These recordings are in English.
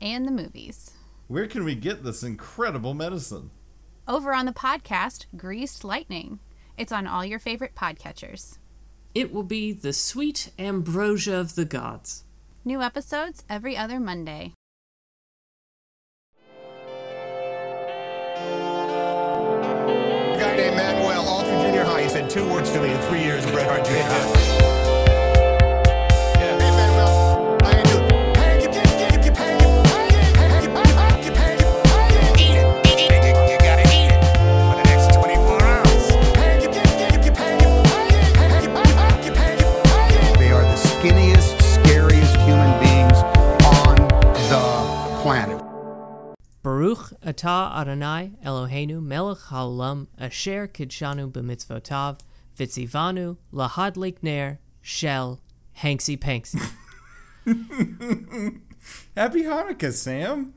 and the movies. Where can we get this incredible medicine? Over on the podcast, Greased Lightning. It's on all your favorite podcatchers. It will be the sweet ambrosia of the gods. New episodes every other Monday. A guy named Manuel, Alton Junior High. He said two words to me in three years of Bret Hart Junior High. Baruch atah Adonai Eloheinu melech haolam asher kidshanu b'mitzvotav v'tzivanu lahadlik ner shel hanksy panksy. Happy Hanukkah, Sam.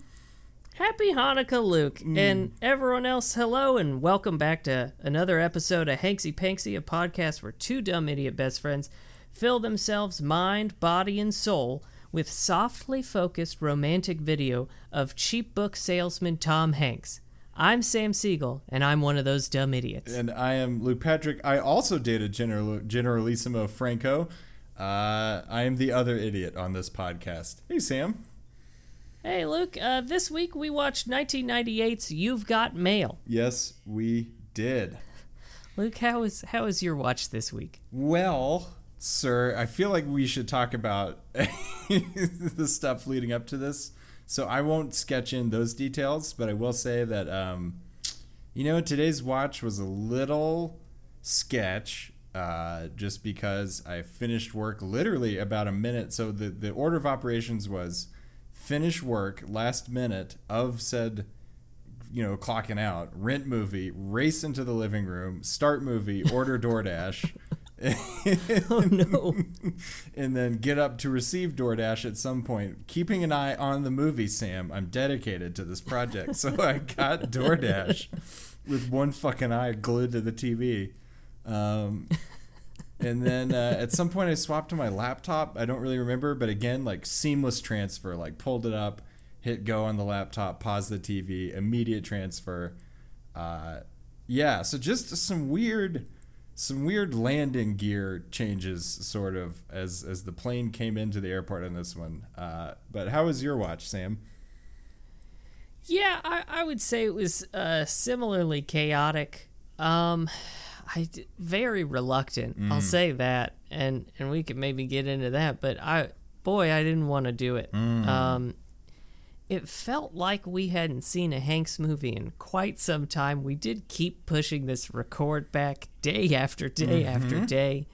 Happy Hanukkah, Luke, mm. and everyone else. Hello, and welcome back to another episode of Hanksy Panksy, a podcast where two dumb idiot best friends fill themselves mind, body, and soul with softly focused romantic video of cheap book salesman Tom Hanks. I'm Sam Siegel, and I'm one of those dumb idiots. And I am Luke Patrick. I also dated General, Generalissimo Franco. Uh, I am the other idiot on this podcast. Hey, Sam. Hey, Luke, uh, this week we watched 1998's You've Got Mail. Yes, we did. Luke, how is how is your watch this week? Well, sir, I feel like we should talk about the stuff leading up to this. So I won't sketch in those details, but I will say that, um, you know, today's watch was a little sketch uh, just because I finished work literally about a minute. So the, the order of operations was finish work last minute of said you know, clocking out, rent movie, race into the living room, start movie, order DoorDash. Oh no. and then get up to receive DoorDash at some point, keeping an eye on the movie, Sam. I'm dedicated to this project. So I got DoorDash with one fucking eye glued to the TV. Um, and then uh, at some point I swapped to my laptop. I don't really remember, but again, like seamless transfer, like pulled it up, hit go on the laptop, pause the TV, immediate transfer. Uh, yeah, so just some weird some weird landing gear changes sort of as as the plane came into the airport on this one. Uh, but how was your watch, Sam? Yeah, I, I would say it was uh, similarly chaotic. Um, I d- very reluctant. I'll say that, and and we could maybe get into that. But I, boy, I didn't want to do it. Um, it felt like we hadn't seen a Hanks movie in quite some time. We did keep pushing this record back day after day after day.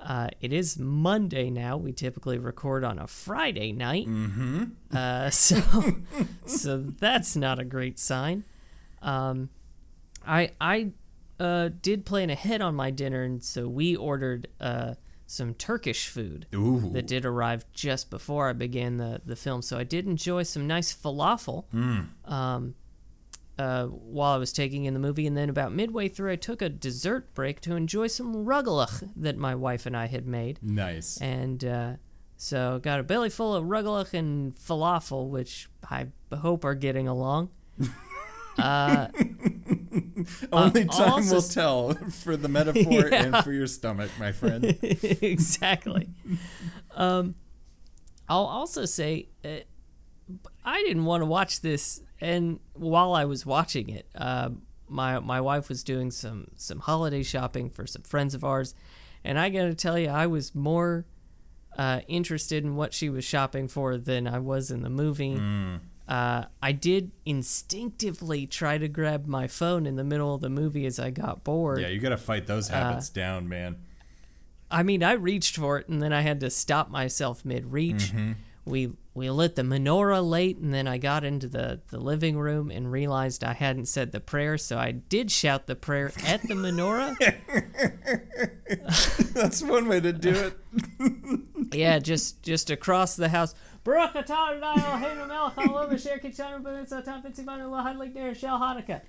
Uh, it is Monday now. We typically record on a Friday night, mm-hmm. uh, so so that's not a great sign. Um, I I uh, did plan ahead on my dinner, and so we ordered uh, some Turkish food Ooh. that did arrive just before I began the the film. So I did enjoy some nice falafel. Um, uh, while I was taking in the movie, and then about midway through, I took a dessert break to enjoy some rugelach that my wife and I had made, Nice. and uh, so got a belly full of rugelach and falafel, which I hope are getting along. Only I'll time also will tell for the metaphor and for your stomach, my friend. exactly. Um, I'll also say uh, I didn't want to watch this, and while I was watching it, uh, my my wife was doing some some holiday shopping for some friends of ours, and I got to tell you, I was more uh, interested in what she was shopping for than I was in the movie. Uh, I did instinctively try to grab my phone in the middle of the movie as I got bored. Yeah, you got to fight those habits down, man. I mean, I reached for it and then I had to stop myself mid reach, we we lit the menorah late, and then I got into the the living room and realized I hadn't said the prayer, so I did shout the prayer at the menorah. That's one way to do it. yeah, just just across the house. Baruch Adonai Eloheinu melech haolam asher kitshanu b'mitzvotav v'tzivanu lahadlik ner shel Hanukkah.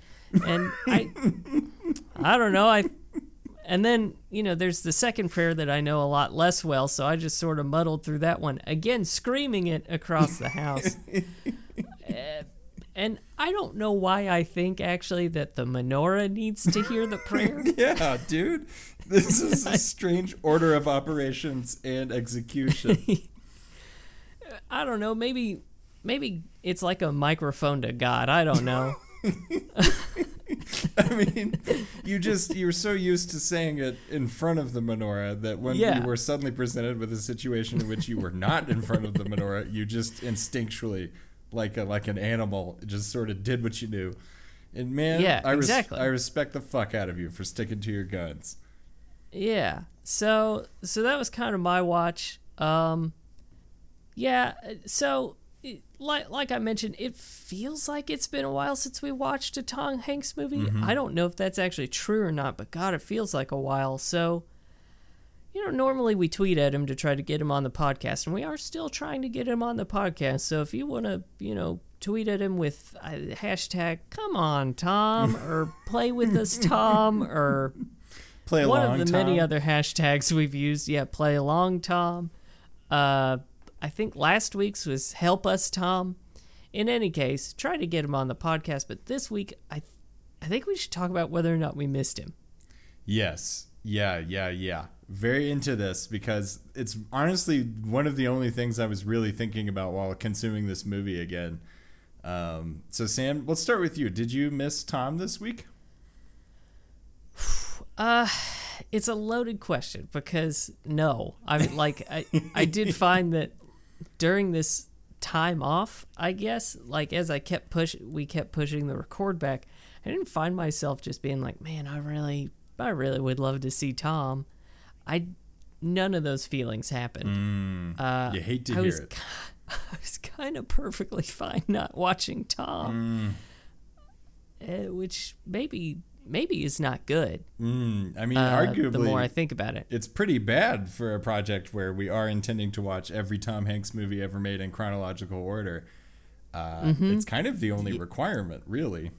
And I, I don't know. I, and then you know, there's the second prayer that I know a lot less well, so I just sort of muddled through that one again, screaming it across the house. Uh, and I don't know why I think actually that the menorah needs to hear the prayer. Yeah, dude. This is a strange order of operations and execution. I don't know. Maybe maybe it's like a microphone to God. I don't know. I mean, you just you're so used to saying it in front of the menorah that when Yeah. you were suddenly presented with a situation in which you were not in front of the menorah, you just instinctually, like a, like an animal, just sort of did what you knew. And man, Yeah, I res- exactly. I respect the fuck out of you for sticking to your guns. Yeah. So so that was kind of my watch. Um yeah, so like like I mentioned, it feels like it's been a while since we watched a Tom Hanks movie. I don't know if that's actually true or not, but god, it feels like a while. So you know, normally we tweet at him to try to get him on the podcast, and we are still trying to get him on the podcast. So if you want to, you know, tweet at him with uh, hashtag "Come on, Tom" or "Play with us, Tom" or Play one along, of the many other hashtags we've used. Yeah, play along, Tom. Uh, I think last week's was help us, Tom. In any case, try to get him on the podcast. But this week, I, I think we should talk about whether or not we missed him. Yes. Yeah, yeah, yeah. Very into this because it's honestly one of the only things I was really thinking about while consuming this movie again. Um, so, Sam, let's start with you. Did you miss Tom this week? It's a loaded question because no, I mean, like I, I did find that during this time off, I guess, like as I kept push, we kept pushing the record back. I didn't find myself just being like, man, I really, I really would love to see Tom. I, none of those feelings happened. Uh, you hate to I hear was, it. I was kind of perfectly fine not watching Tom, uh, which maybe, maybe is not good. Mm, I mean, Uh, arguably, the more I think about it. it's pretty bad for a project where we are intending to watch every Tom Hanks movie ever made in chronological order. Uh, Mm-hmm. It's kind of the only requirement, really.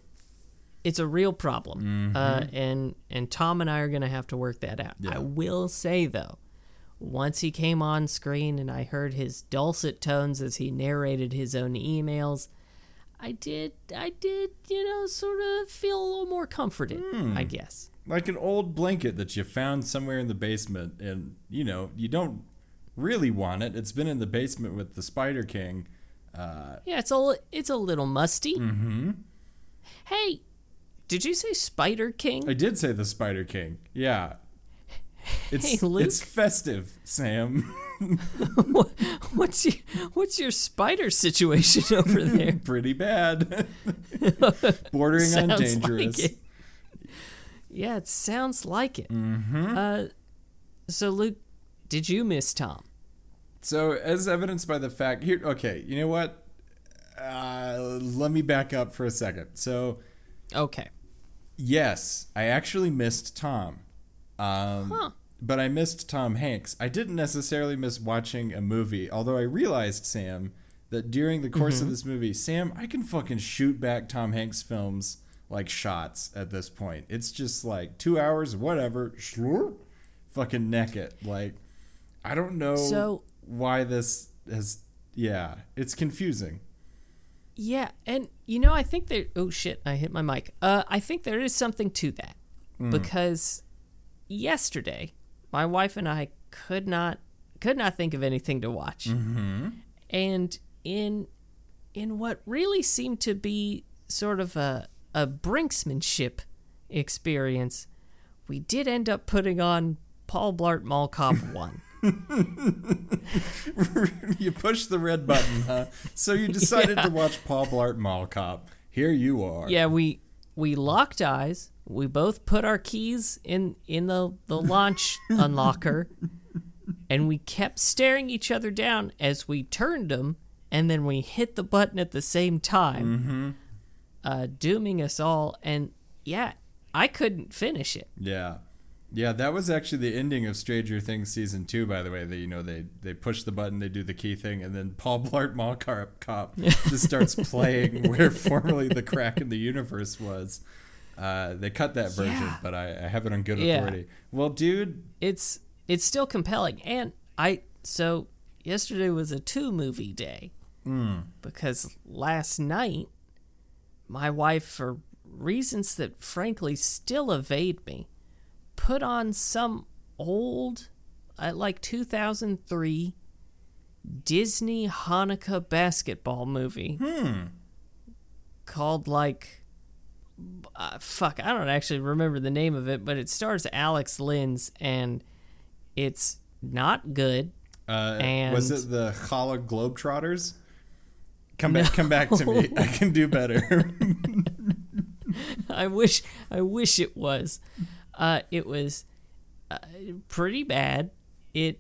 it's a real problem, Mm-hmm. uh, and and Tom and I are gonna have to work that out. Yeah. I will say though, once he came on screen and I heard his dulcet tones as he narrated his own emails, I did I did you know sort of feel a little more comforted. Hmm. I guess. Like an old blanket that you found somewhere in the basement, and you know, you don't really want it. It's been in the basement with the Spider King. Uh, Yeah, it's a it's a little musty. Mm-hmm. Hey, did you say Spider King? I did say the Spider King. Yeah. It's Hey, it's festive, Sam. what's your what's your spider situation over there? Pretty bad. Bordering on dangerous. Like it. Yeah, it sounds like it. Mm-hmm. Uh, so Luke, did you miss Tom? So, as evidenced by the fact here, okay, you know what? Uh, let me back up for a second. So, Okay. yes, I actually missed Tom. Um, Huh. But I missed Tom Hanks. I didn't necessarily miss watching a movie, although I realized, Sam, that during the course Mm-hmm. of this movie, Sam, I can fucking shoot back Tom Hanks films like shots at this point. It's just like two hours, whatever, slurp, fucking neck it. Like, I don't know So- why this has. Yeah, it's confusing. Yeah, and you know, I think there. Oh shit! I hit my mic. Uh, I think there is something to that because yesterday, my wife and I could not could not think of anything to watch, mm-hmm. and in in what really seemed to be sort of a a brinksmanship experience, we did end up putting on Paul Blart Mall Cop One. you pushed the red button, huh? So you decided Yeah. to watch Paul Blart Mall Cop. Here you are. Yeah, we we locked eyes. We both put our keys in in the the launch unlocker, and we kept staring each other down as we turned them, and then we hit the button at the same time, uh, dooming us all. And yeah, I couldn't finish it. Yeah. Yeah, that was actually the ending of Stranger Things season two. By the way, they you know they they push the button, they do the key thing, and then Paul Blart Mall cop just starts playing where formerly the crack in the universe was. Uh, they cut that version, Yeah. but I, I have it on good Yeah. authority. Well, dude, It's it's still compelling, and I so yesterday was a two movie day because last night my wife, for reasons that frankly still evade me, put on some old, uh, like 2003 Disney Hanukkah basketball movie called like uh, fuck, I don't actually remember the name of it, but it stars Alex Linz and it's not good. uh, And- was it the Chala Globetrotters? Come back, come back to me. I can do better. I wish I wish it was. Uh, it was uh, pretty bad. It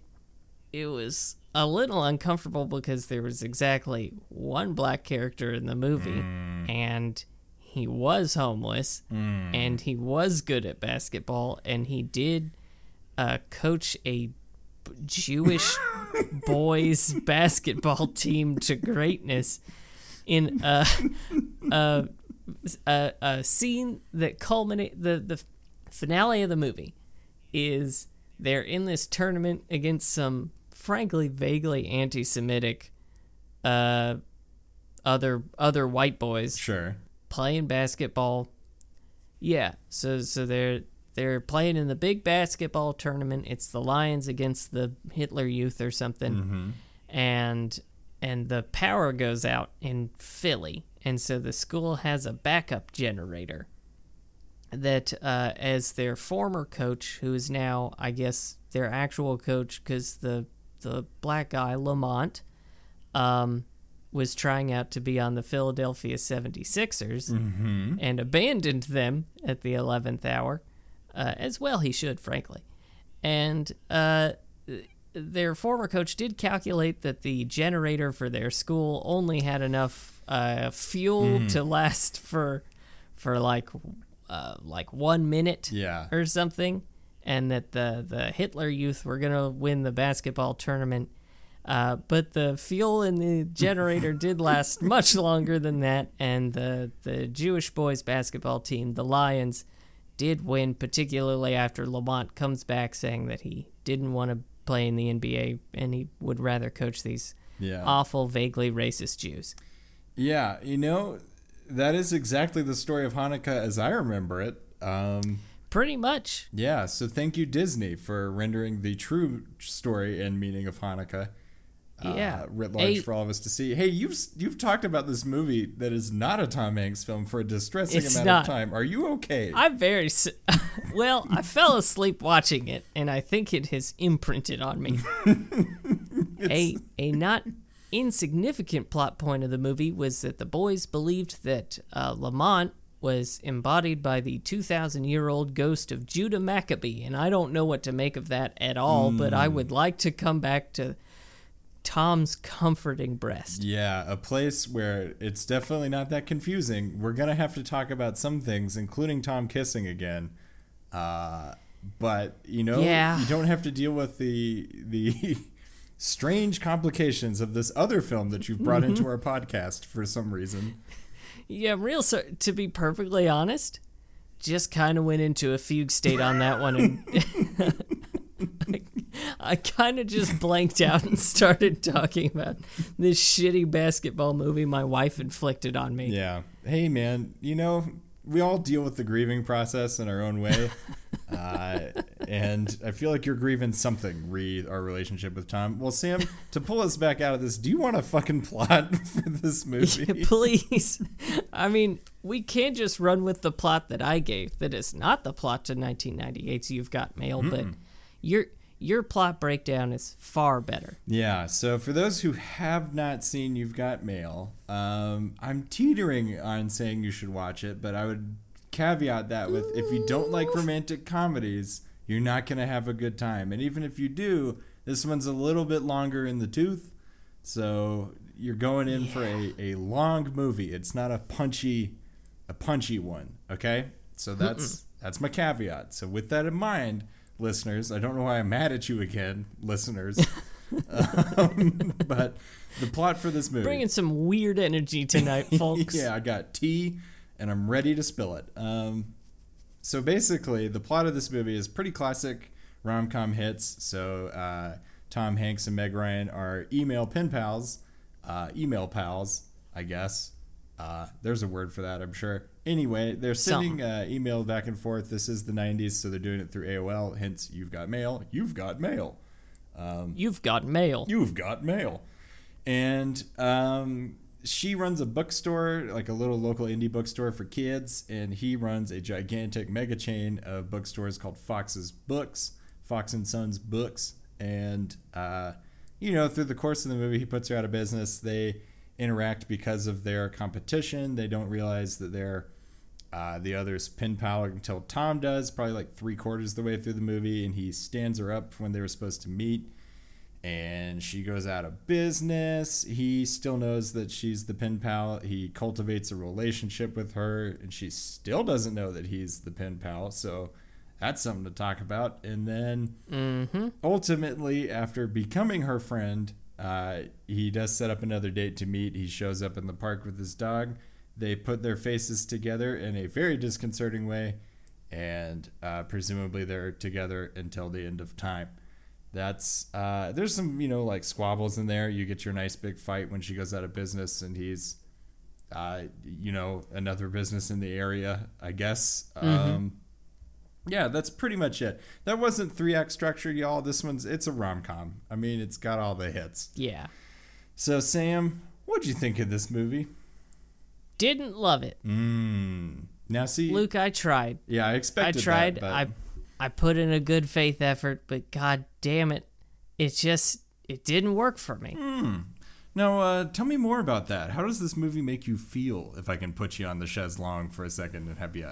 it was a little uncomfortable because there was exactly one black character in the movie, and he was homeless, and he was good at basketball, and he did uh, coach a Jewish boys basketball team to greatness in a a, a, a scene that culminate the the finale of the movie is they're in this tournament against some frankly vaguely anti-Semitic uh other other white boys sure. Playing basketball. Yeah, so so they're they're playing in the big basketball tournament. It's the Lions against the Hitler Youth or something, and and the power goes out in Philly, and so the school has a backup generator that uh, as their former coach, who is now I guess their actual coach, because the the black guy Lamont um, was trying out to be on the Philadelphia 76ers and abandoned them at the 11th hour, uh, as well he should, frankly. And uh, their former coach did calculate that the generator for their school only had enough uh, fuel to last for for like uh, like one minute Yeah. or something, and that the the Hitler Youth were gonna win the basketball tournament. Uh, but the fuel in the generator did last much longer than that, and the the Jewish boys basketball team, the Lions, did win, particularly after Lamont comes back saying that he didn't want to play in the NBA and he would rather coach these Yeah. awful, vaguely racist Jews. Yeah, you know, that is exactly the story of Hanukkah as I remember it. Um, Pretty much. yeah, so thank you, Disney, for rendering the true story and meaning of Hanukkah. Uh, Yeah. writ large A- for all of us to see. Hey, you've you've talked about this movie that is not a Tom Hanks film for a distressing It's amount not. of time. Are you okay? I'm very s- well. I fell asleep watching it, and I think it has imprinted on me. a a not insignificant plot point of the movie was that the boys believed that uh, Lamont was embodied by the 2,000 year old ghost of Judah Maccabee, and I don't know what to make of that at all. But I would like to come back to Tom's comforting breast. Yeah, a place where it's definitely not that confusing. We're gonna have to talk about some things, including Tom kissing again. Uh, but you know, Yeah. you don't have to deal with the the strange complications of this other film that you've brought into our podcast for some reason. Yeah, real. So to be perfectly honest, just kind of went into a fugue state on that one, and I kind of just blanked out and started talking about this shitty basketball movie my wife inflicted on me. Yeah. Hey, man. You know, we all deal with the grieving process in our own way. uh, and I feel like you're grieving something re our relationship with Tom. Well, Sam, to pull us back out of this, do you want a fucking plot for this movie? Please, I mean, we can't just run with the plot that I gave. That is not the plot to 1998's You've Got Mail, but your your plot breakdown is far better. Yeah, so for those who have not seen You've Got Mail, um, I'm teetering on saying you should watch it, but I would caveat that with if you don't like romantic comedies, you're not going to have a good time. And even if you do, This one's a little bit longer in the tooth, so you're going in for a, a long movie. It's not a punchy a punchy one. Okay, so that's that's my caveat. So with that in mind, listeners, I don't know why I'm mad at you again, listeners, um, but the plot for this movie. Bringing some weird energy tonight, folks. yeah, I got tea and I'm ready to spill it. Um, so basically, the plot of this movie is pretty classic rom com hits. So uh, Tom Hanks and Meg Ryan are email pen pals, uh, email pals, I guess. Uh, there's a word for that, I'm sure. Anyway, they're sending uh, email back and forth. This is the 90s, so they're doing it through AOL. Hence, you've got mail. You've got mail. You've got mail. You've got mail. And um, she runs a bookstore, like a little local indie bookstore for kids, and he runs a gigantic mega chain of bookstores called Fox's Books, Fox and Sons Books. And, uh, you know, through the course of the movie, he puts her out of business. They interact because of their competition. They don't realize that they're uh, the other's pen pal until Tom does, probably like three quarters of the way through the movie, and he stands her up when they were supposed to meet. And she goes out of business. He still knows that she's the pen pal. He cultivates a relationship with her, and she still doesn't know that he's the pen pal. So that's something to talk about. And then ultimately, after becoming her friend, uh, he does set up another date to meet. He shows up in the park with his dog. They put their faces together in a very disconcerting way, and uh, presumably they're together until the end of time. That's uh, there's some you know like squabbles in there. You get your nice big fight when she goes out of business, and he's uh, you know another business in the area, I guess. Um, yeah, that's pretty much it. That wasn't three act structure, y'all. This one's it's a rom com. I mean, it's got all the hits. Yeah. So Sam, what'd you think of this movie? Didn't love it. Mm. Now see, Luke, I tried. yeah, I I expected. tried. That, but I tried. I put in a good faith effort, but god damn it. It just it didn't work for me. Mm. now uh, tell me more about that. How does this movie make you feel? If I can put you on the chaise long for a second and have you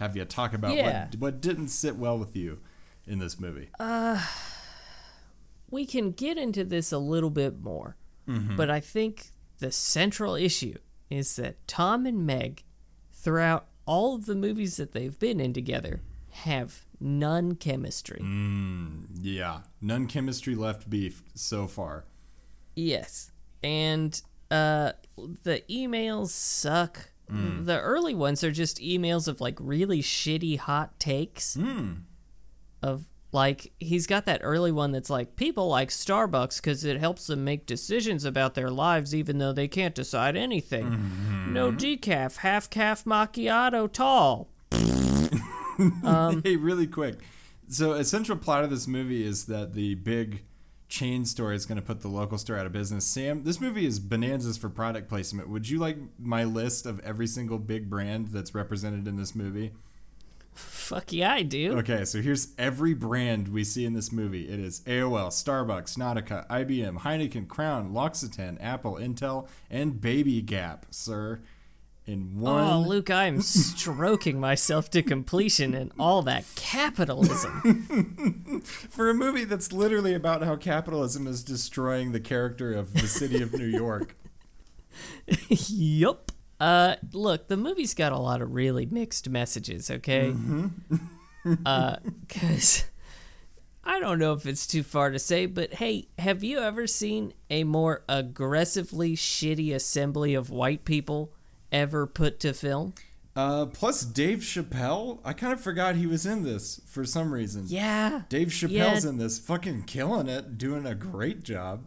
have you talk about Yeah. what what didn't sit well with you in this movie. Uh, we can get into this a little bit more, but I think the central issue is that Tom and Meg, throughout all of the movies that they've been in together, have none chemistry. yeah, none chemistry left beef so far. Yes. And uh the emails suck. Mm. The early ones are just emails of like really shitty hot takes. Mm. Of like he's got that early one that's like people like Starbucks cuz it helps them make decisions about their lives even though they can't decide anything. Mm-hmm. No decaf, half calf macchiato tall. Um, hey, really quick. So, a central plot of this movie is that the big chain store is going to put the local store out of business. Sam, this movie is bonanzas for product placement. Would you like my list of every single big brand that's represented in this movie? Fuck yeah, I do. Okay, so here's every brand we see in this movie. It is AOL, Starbucks, Nautica, IBM, Heineken, Crown, L'Occitane, Apple, Intel, and Baby Gap, sir. In one Oh, Luke, I am stroking myself to completion and all that capitalism. for a movie that's literally about how capitalism is destroying the character of the city of New York. yup. Uh, look, the movie's got a lot of really mixed messages, okay? uh, cause I don't know if it's too far to say, but hey, have you ever seen a more aggressively shitty assembly of white people ever put to film? Uh, plus Dave Chappelle, I kind of forgot he was in this for some reason. Yeah. Dave Chappelle's Yeah. in this, fucking killing it, doing a great job.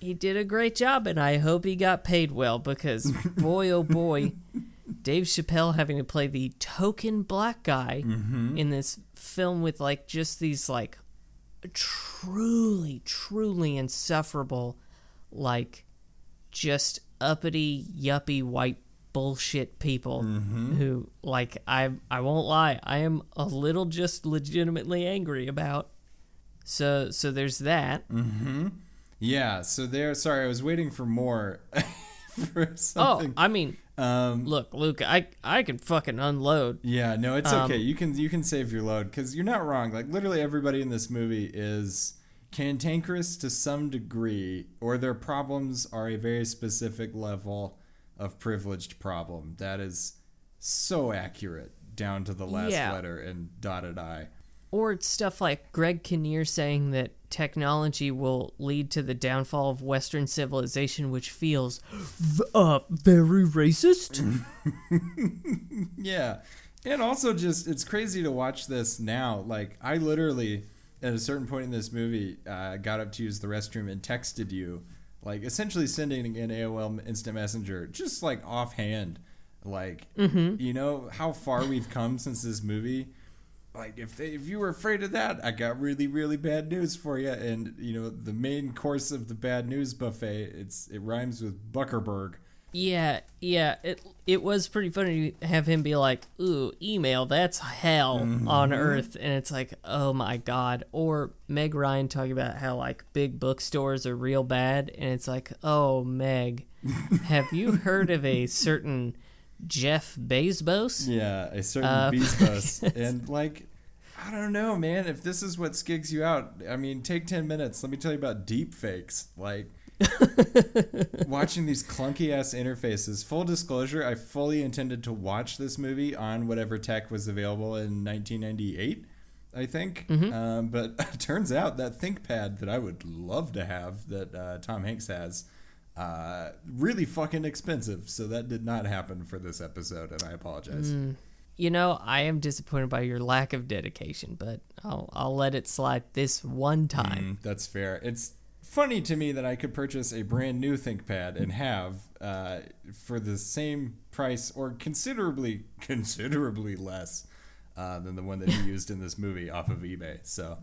he did a great job, and I hope he got paid well because, boy, oh boy, Dave Chappelle having to play the token black guy in this film with like just these like truly, truly insufferable, like just uppity, yuppie white bullshit people who like I I won't lie, I am a little just legitimately angry about. So so there's that. Yeah, so there. Sorry, I was waiting for more. for Oh. I mean, um, look, Luke, I I can fucking unload. yeah, no, it's Um, okay. You can you can save your load because you're not wrong. Like literally everybody in this movie is cantankerous to some degree, or their problems are a very specific level of privileged problem. That is so accurate down to the last Yeah. letter and dotted I. Or stuff like Greg Kinnear saying that technology will lead to the downfall of Western civilization, which feels v- uh, very racist. Yeah. And also just it's crazy to watch this now. Like I literally at a certain point in this movie uh, got up to use the restroom and texted you like essentially sending an AOL instant messenger just like offhand. Like mm-hmm. you know how far we've come since this movie? Like if they, if you were afraid of that I got really really bad news for you and you know the main course of the bad news buffet it's it rhymes with Buckerberg Yeah, yeah. It it was pretty funny to have him be like, "Ooh, email, that's hell on earth," and it's like, "Oh my god." Or Meg Ryan talking about how like big bookstores are real bad, and it's like, "Oh, Meg, have you heard of a certain Jeff Bezos?" Yeah, a certain Uh, Bezos. and like, I don't know, man. If this is what skigs you out, I mean, take ten minutes. Let me tell you about deep fakes. Like, watching these clunky ass interfaces. Full disclosure: I fully intended to watch this movie on whatever tech was available in 1998. I think, um, but it turns out that ThinkPad that I would love to have that uh, Tom Hanks has, uh, really fucking expensive. So that did not happen for this episode, and I apologize. You know, I am disappointed by your lack of dedication, but I'll I'll let it slide this one time. Mm, that's fair. It's funny to me that I could purchase a brand new ThinkPad and have uh, for the same price or considerably considerably less uh, than the one that he used in this movie off of eBay. So,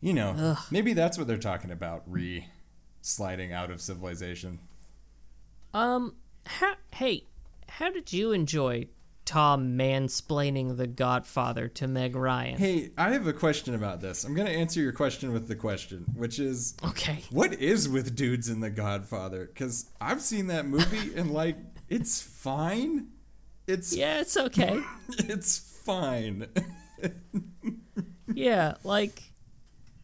you know, maybe that's what they're talking about re sliding out of civilization. Um, how, hey, how did you enjoy Tom mansplaining The Godfather to Meg Ryan? Hey, I have a question about this. I'm going to answer your question with the question, which is Okay. What is with dudes in The Godfather? Because I've seen that movie and like it's fine. It's Yeah, it's okay. it's fine. yeah, like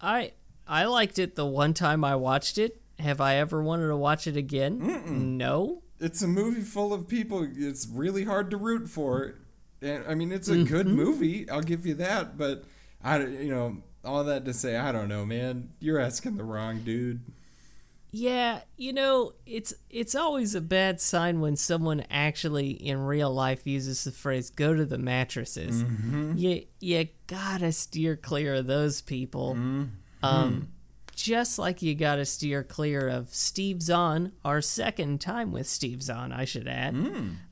I I liked it the one time I watched it. Have I ever wanted to watch it again? No. It's a movie full of people. It's really hard to root for. And I mean, it's a good mm-hmm. movie. I'll give you that. But I, you know, all that to say, I don't know, man. You're asking the wrong dude. Yeah, you know, it's it's always a bad sign when someone actually in real life uses the phrase "go to the mattresses." Mm-hmm. You you gotta steer clear of those people. Mm-hmm. Um, just like you gotta steer clear of Steve Zahn, our second time with Steve Zahn, I should add,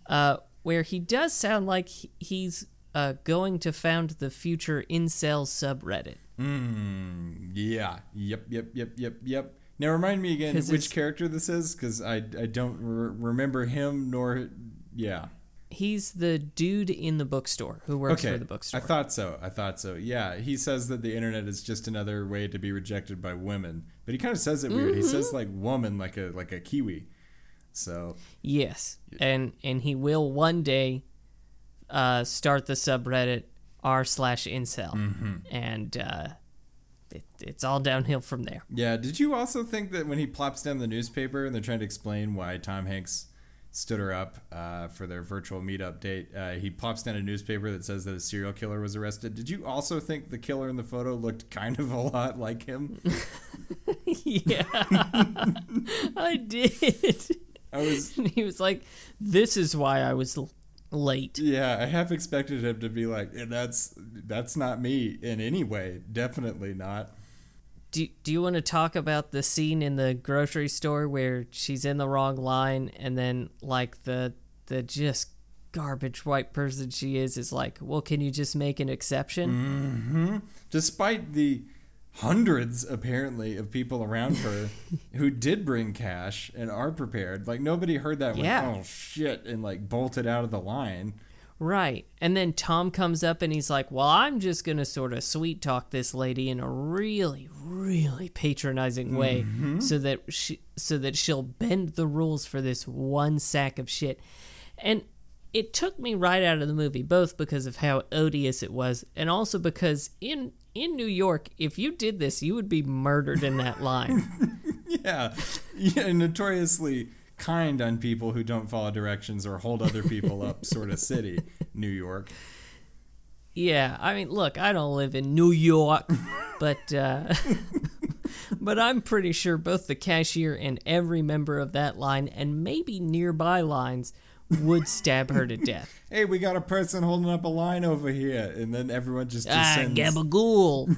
uh, where he does sound like he's uh, going to found the future incel subreddit. Mm, yeah. Yep. Yep. Yep. Yep. Yep. Now remind me again which character this is, because I I don't re- remember him nor yeah. He's the dude in the bookstore who works Okay, for the bookstore. I thought so. I thought so. Yeah, he says that the internet is just another way to be rejected by women, but he kind of says it weird. He Mm-hmm. says like woman, like a like a kiwi. So Yes, and and he will one day uh, start the subreddit r slash incel, Mm-hmm. and uh, it, it's all downhill from there. yeah, did you also think that when he plops down the newspaper and they're trying to explain why Tom Hanks stood her up uh, for their virtual meetup date, uh, he pops down a newspaper that says that a serial killer was arrested. Did you also think the killer in the photo looked kind of a lot like him? yeah, I did. I was he was like, "This is why I was l- late." Yeah, I half expected him to be like, "Yeah, "That's that's not me in any way. Definitely not." Do, do you want to talk about the scene in the grocery store where she's in the wrong line and then like the the just garbage white person she is is like, well, can you just make an exception? Mhm. Despite the hundreds, apparently, of people around her who did bring cash and are prepared, like nobody heard that. Yeah. Went, oh shit! And like bolted out of the line. Right. And then Tom comes up and he's like, well, I'm just gonna sort of sweet talk this lady in a really, really patronizing way, mm-hmm. so that she so that she'll bend the rules for this one sack of shit. And it took me right out of the movie, both because of how odious it was, and also because in in New York, if you did this, you would be murdered in that line. Yeah, yeah, notoriously kind on people who don't follow directions or hold other people up, sort of city, New York. Yeah, I mean, look, I don't live in New York, but uh, but I'm pretty sure both the cashier and every member of that line, and maybe nearby lines, would stab her to death. Hey, we got a person holding up a line over here, and then everyone just ah, descends. gabagool.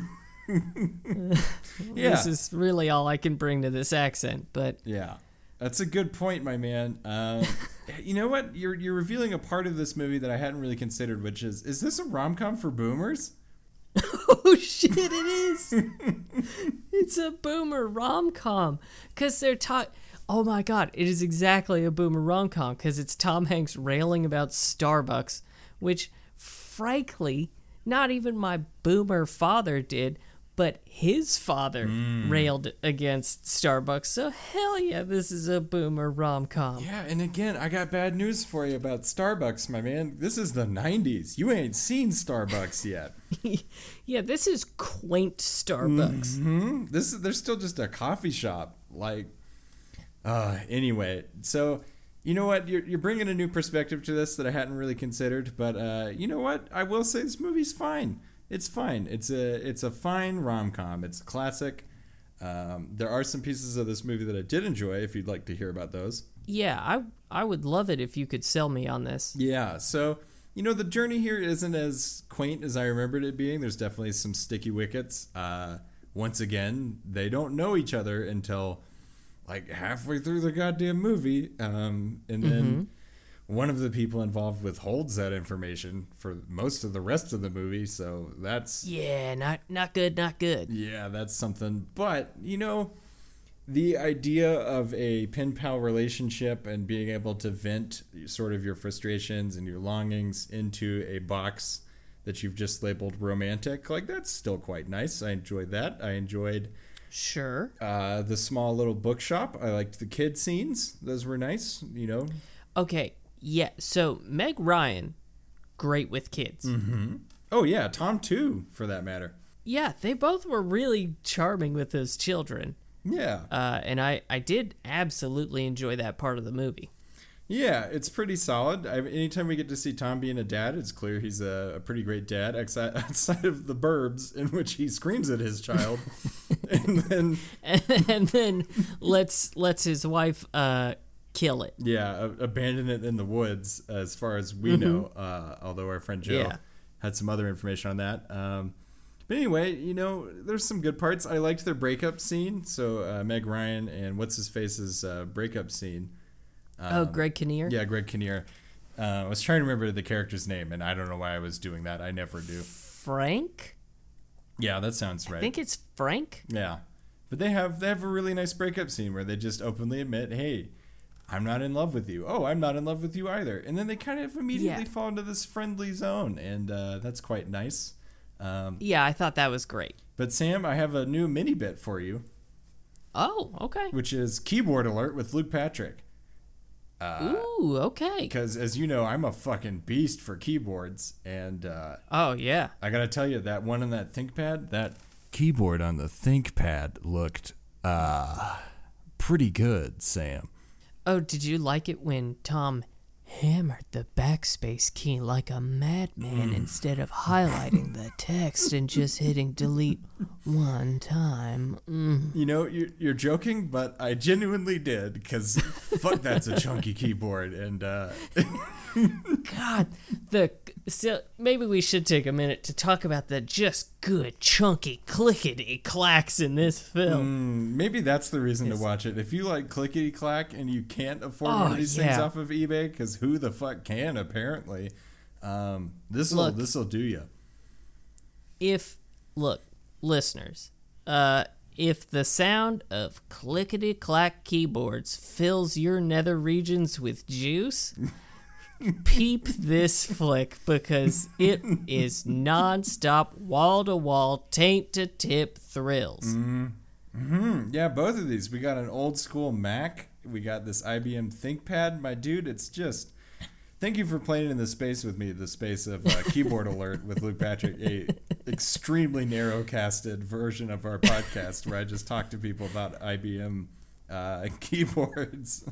yeah, This is really all I can bring to this accent, but yeah, that's a good point, my man. Um, you know what? You're you're revealing a part of this movie that I hadn't really considered, which is is this a rom com for boomers? oh shit, it is. it's a boomer rom com because they're talking. Oh my god, it is exactly a boomer rom com because it's Tom Hanks railing about Starbucks, which, frankly, not even my boomer father did, but his father railed against Starbucks. So hell yeah, this is a boomer rom com. Yeah, and again, I got bad news for you about Starbucks, my man. This is the '90s. You ain't seen Starbucks yet. yeah, this is quaint Starbucks. Hmm? This is they're still just a coffee shop. Like, uh, anyway, so you know what? You're you're bringing a new perspective to this that I hadn't really considered. But uh, you know what? I will say this movie's fine. It's fine. It's a it's a fine rom com. It's a classic. Um, there are some pieces of this movie that I did enjoy. If you'd like to hear about those. Yeah, I I would love it if you could sell me on this. Yeah, so you know the journey here isn't as quaint as I remembered it being. There's definitely some sticky wickets. Uh, once again, they don't know each other until like halfway through the goddamn movie, um, and then one of the people involved withholds that information for most of the rest of the movie. So that's Yeah, not not good, not good. yeah, that's something. But, you know, the idea of a pen pal relationship and being able to vent sort of your frustrations and your longings into a box that you've just labeled romantic, like that's still quite nice. I enjoyed that. I enjoyed Sure. uh, the small little bookshop. I liked the kid scenes. Those were nice, you know. Okay. Yeah. So Meg Ryan, great with kids. Oh, yeah, Tom too, for that matter. Yeah, they both were really charming with those children. Yeah. Uh, and I, I did absolutely enjoy that part of the movie. Yeah, it's pretty solid. I, anytime we get to see Tom being a dad, it's clear he's a, a pretty great dad. Outside, outside of the Burbs, in which he screams at his child, and then And, and then lets lets his wife uh, kill it. yeah, abandon it in the woods. As far as we know, uh, although our friend Joe Yeah. had some other information on that. Um, but anyway, you know, there's some good parts. I liked their breakup scene. So uh, Meg Ryan and what's his face's uh, breakup scene. oh, Greg Kinnear. Yeah, Greg Kinnear. Uh, I was trying to remember the character's name, and I don't know why I was doing that. I never do. Frank. Yeah, that sounds right. I think it's Frank. yeah, but they have they have a really nice breakup scene where they just openly admit, "Hey, I'm not in love with you. Oh, I'm not in love with you either." And then they kind of immediately Yeah. fall into this friendly zone, and uh, that's quite nice. Um, Yeah, I thought that was great. but Sam, I have a new mini bit for you, Oh, okay. which is keyboard alert with Luke Patrick. Ooh, okay. Because as you know, I'm a fucking beast for keyboards, and uh, Oh yeah. I gotta tell you, that one on that ThinkPad, that keyboard on the ThinkPad looked uh pretty good, Sam. Oh, did you like it when Tom hammered the backspace key like a madman mm. instead of highlighting the text and just hitting delete one time? Mm. You know, you're, you're joking, but I genuinely did because fuck, that's a chunky keyboard, and uh, God, the so maybe we should take a minute to talk about the just good chunky clickety clacks in this film. maybe that's the reason to watch it. If you like clickety clack and you can't afford one Oh, of these things off of eBay, because who the fuck can apparently, um, this will this will do you. if look listeners uh if the sound of clickety clack keyboards fills your nether regions with juice peep this flick because it is non-stop wall-to-wall taint to tip thrills Hmm. Hmm. Yeah, both of these. We got an old school Mac. We got this IBM ThinkPad. My dude, it's just Thank you for playing in the space with me, the space of uh, Keyboard Alert with Luke Patrick, a extremely narrow casted version of our podcast where I just talk to people about IBM uh, keyboards.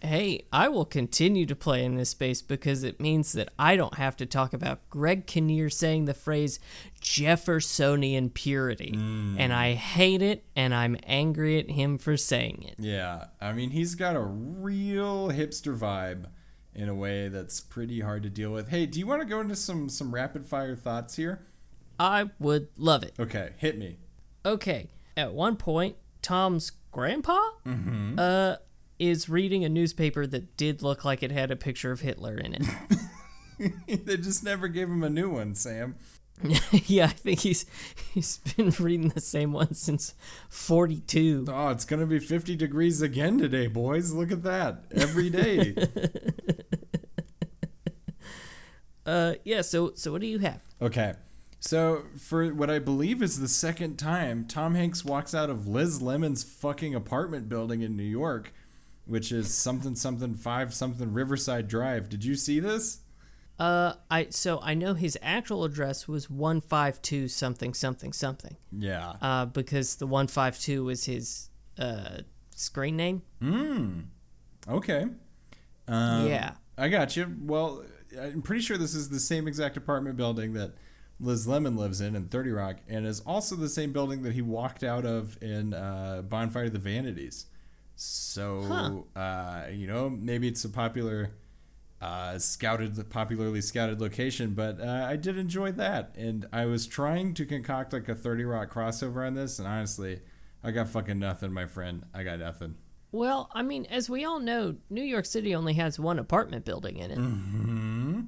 Hey, I will continue to play in this space because it means that I don't have to talk about Greg Kinnear saying the phrase Jeffersonian purity. And I hate it, and I'm angry at him for saying it. Yeah, I mean, he's got a real hipster vibe in a way that's pretty hard to deal with. Hey, do you want to go into some some rapid fire thoughts here? I would love it. Okay, hit me. Okay, at one point, Tom's grandpa mm-hmm. uh, is reading a newspaper that did look like it had a picture of Hitler in it. they just never gave him a new one, Sam. yeah, I think he's he's been reading the same one since 42. Oh, it's gonna be 50 degrees again today, boys. Look at that. Every day. Uh, yeah. So so what do you have? okay. So, for what I believe is the second time, Tom Hanks walks out of Liz Lemon's fucking apartment building in New York, which is something something five something Riverside Drive. Did you see this? Uh, I so I know his actual address was 152 something something something. Yeah. Uh, because the 152 was his uh screen name. Hmm. Okay. Um, yeah. I got you. Well, I'm pretty sure this is the same exact apartment building that Liz Lemon lives in in 30 Rock, and is also the same building that he walked out of in uh, Bonfire of the Vanities. So, uh, you know, maybe it's a popular, uh, scouted, popularly scouted location, but uh, I did enjoy that. And I was trying to concoct like a 30 Rock crossover on this, and honestly, I got fucking nothing, my friend. I got nothing. Well, I mean, as we all know, New York City only has one apartment building in it.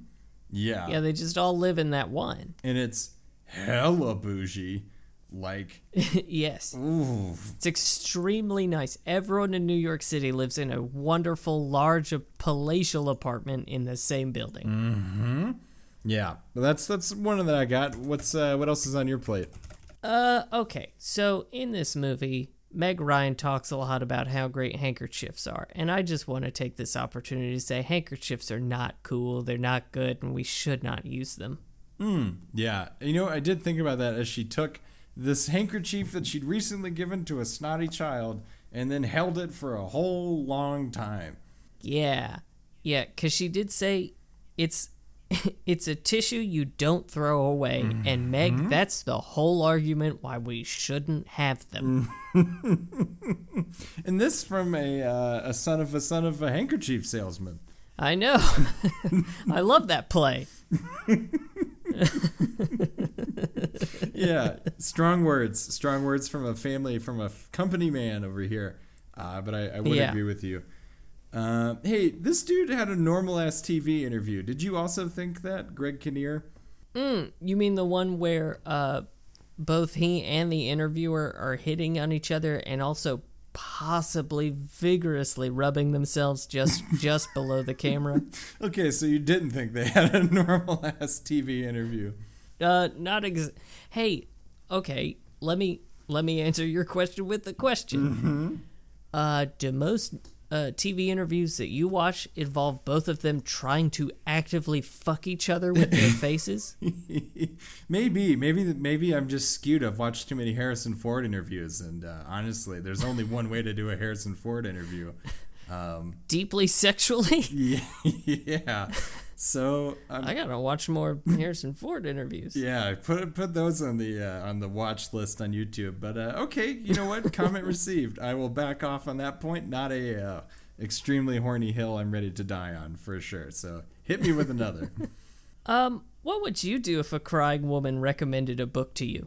Yeah. Yeah, they just all live in that one. and it's hella bougie. Like, yes. ooh, It's extremely nice. Everyone in New York City lives in a wonderful, large, palatial apartment in the same building. yeah. That's that's one that I got. What's uh, what else is on your plate? Uh, okay. So in this movie, Meg Ryan talks a lot about how great handkerchiefs are, and I just want to take this opportunity to say handkerchiefs are not cool, they're not good, and we should not use them. Hmm, Yeah, you know, I did think about that as she took this handkerchief that she'd recently given to a snotty child and then held it for a whole long time. Yeah, yeah, because she did say it's it's a tissue you don't throw away, and Meg, that's the whole argument why we shouldn't have them. And this from a uh, a son of a son of a handkerchief salesman. I know. I love that play. yeah, strong words, strong words from a family, from a company man over here. Uh, but I, I would Yeah. agree with you. Uh, hey, this dude had a normal ass TV interview. Did you also think that, Greg Kinnear? You mean the one where uh, both he and the interviewer are hitting on each other and also possibly vigorously rubbing themselves just just below the camera? Okay, so you didn't think they had a normal ass TV interview. Uh, not ex. Hey, okay. Let me let me answer your question with the question. Uh, do most uh, TV interviews that you watch involve both of them trying to actively fuck each other with their faces? maybe, maybe, maybe I'm just skewed. I've watched too many Harrison Ford interviews, and uh, honestly, there's only one way to do a Harrison Ford interview. Um, Deeply sexually? yeah, yeah. So um, I gotta watch more Harrison Ford interviews. Yeah, put put those on the uh, on the watch list on YouTube. But uh, okay, you know what? Comment received. I will back off on that point. Not a uh, extremely horny hill I'm ready to die on for sure. So hit me with another. Um, what would you do if a crying woman recommended a book to you?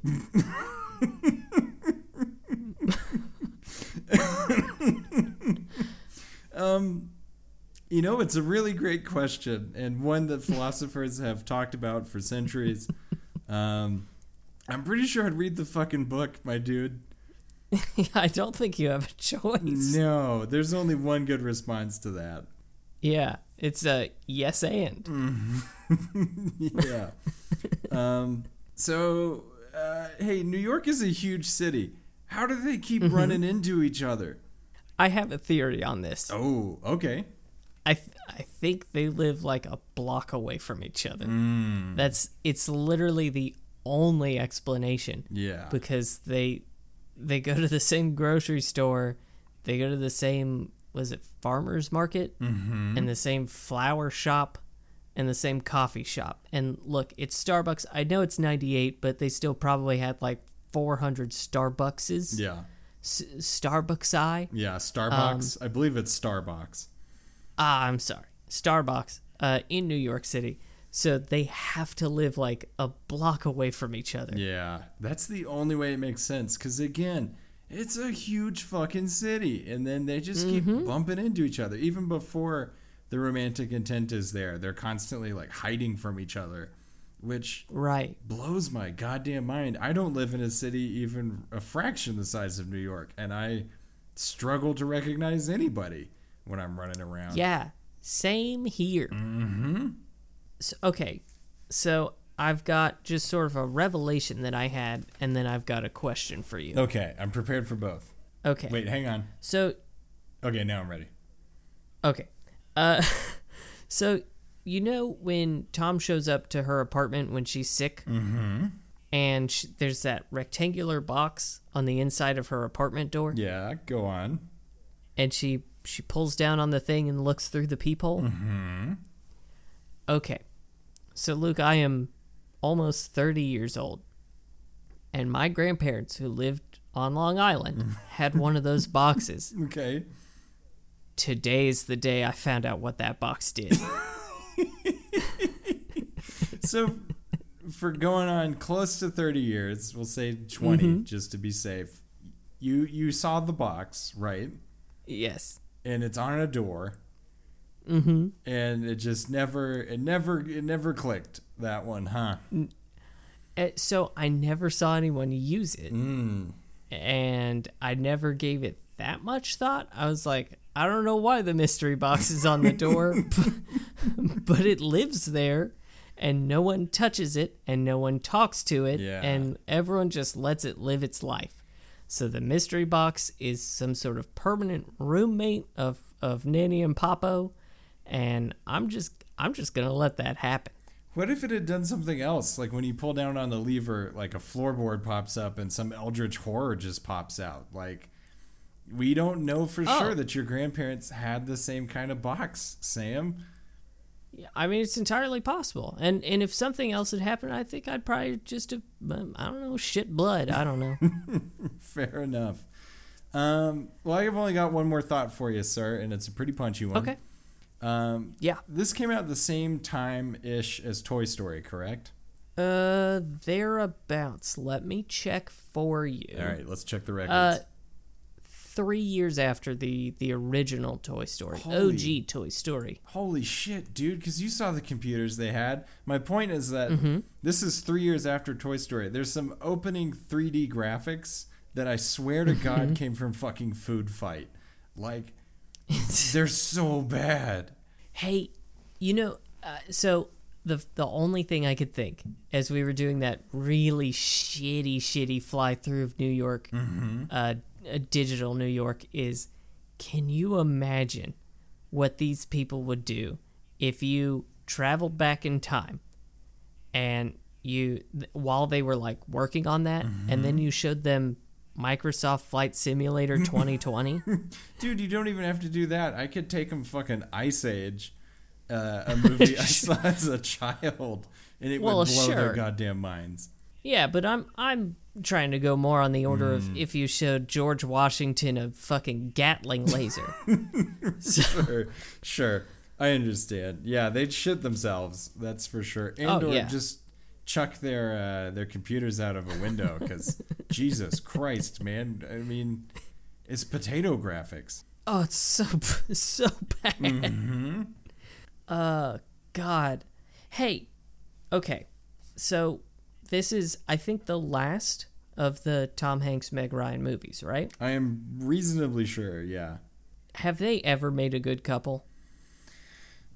You know, it's a really great question and one that philosophers have talked about for centuries. Um, I'm pretty sure I'd read the fucking book, my dude. I don't think you have a choice. No, there's only one good response to that. Yeah, it's a yes and. yeah. um, so, uh, hey, New York is a huge city. How do they keep running into each other? I have a theory on this. Oh, okay. I th- I think they live like a block away from each other. Mm. That's it's literally the only explanation. Yeah. Because they they go to the same grocery store, they go to the same was it farmers market Mm-hmm. and the same flower shop and the same coffee shop. And look, it's Starbucks. I know it's 98, but they still probably had like 400 Starbuckses. Yeah. S- Starbucks I. Yeah. Starbucks. I believe it's Starbucks. Ah, I'm sorry. Starbucks uh, in New York City. So they have to live like a block away from each other. Yeah. That's the only way it makes sense. Because again, it's a huge fucking city. And then they just keep bumping into each other. Even before the romantic intent is there, they're constantly like hiding from each other, which Right. blows my goddamn mind. I don't live in a city even a fraction the size of New York, and I struggle to recognize anybody when I'm running around. Yeah, same here. Mm-hmm. So, okay, so I've got just sort of a revelation that I had, and then I've got a question for you. Okay, I'm prepared for both. Okay. Wait, hang on. So, Okay, now I'm ready. okay. Uh, so you know when Tom shows up to her apartment when she's sick, mm-hmm. and sh there's that rectangular box on the inside of her apartment door, Yeah, go on. and she she pulls down on the thing and looks through the peephole. Mm-hmm. Okay, so Luke, I am almost thirty years old, and my grandparents who lived on Long Island had one of those boxes. Okay. Today's the day I found out what that box did. So, for going on close to 30 years, we'll say 20 Mm-hmm. just to be safe. You you saw the box, right? yes. And it's on a door. Mm-hmm. And it just never, it never, it never clicked. That one, huh? Uh, So I never saw anyone use it, and I never gave it that much thought. I was like, I don't know why the mystery box is on the door, but it lives there, and no one touches it, and no one talks to it, Yeah. and everyone just lets it live its life. So the mystery box is some sort of permanent roommate of of Nanny and Papo, and I'm just I'm just gonna let that happen. What if it had done something else? Like when you pull down on the lever, like a floorboard pops up and some eldritch horror just pops out. Like we don't know for Oh. sure that your grandparents had the same kind of box, Sam. I mean, it's entirely possible. And and if something else had happened, I think I'd probably just have, um, I don't know, shit blood. I don't know. Fair enough. Um, well, I've only got one more thought for you, sir, and it's a pretty punchy one. okay. Um, Yeah. this came out the same time ish as Toy Story, correct? Uh, thereabouts. Let me check for you. All right, let's check the records. Uh, three years after the the original Toy Story, Holy- OG Toy Story. Holy shit, dude! Because you saw the computers they had. My point is that Mm-hmm. this is three years after Toy Story. There's some opening 3D graphics that I swear to Mm-hmm. God came from fucking Food Fight. Like, they're so bad. Hey, you know, uh, so the the only thing I could think as we were doing that really shitty, shitty fly through of New York, uh, uh, digital New York, is can you imagine what these people would do if you traveled back in time and you while they were like working on that, and then you showed them Microsoft Flight Simulator 2020? Dude, you don't even have to do that. I could take them fucking Ice Age, uh, a movie I saw as a child, and it Well, would blow their goddamn minds. Yeah, but I'm I'm trying to go more on the order Hmm. of if you showed George Washington a fucking Gatling laser. Sure, sure. I understand. Yeah, they'd shit themselves. That's for sure. And Oh, or yeah. just chuck their uh, their computers out of a window because Jesus Christ, man. I mean, it's potato graphics. oh, it's so so bad. Mm-hmm. Uh, God. Hey, okay. So this is I think the last of the Tom Hanks Meg Ryan movies, right? I am reasonably sure. Yeah. Have they ever made a good couple?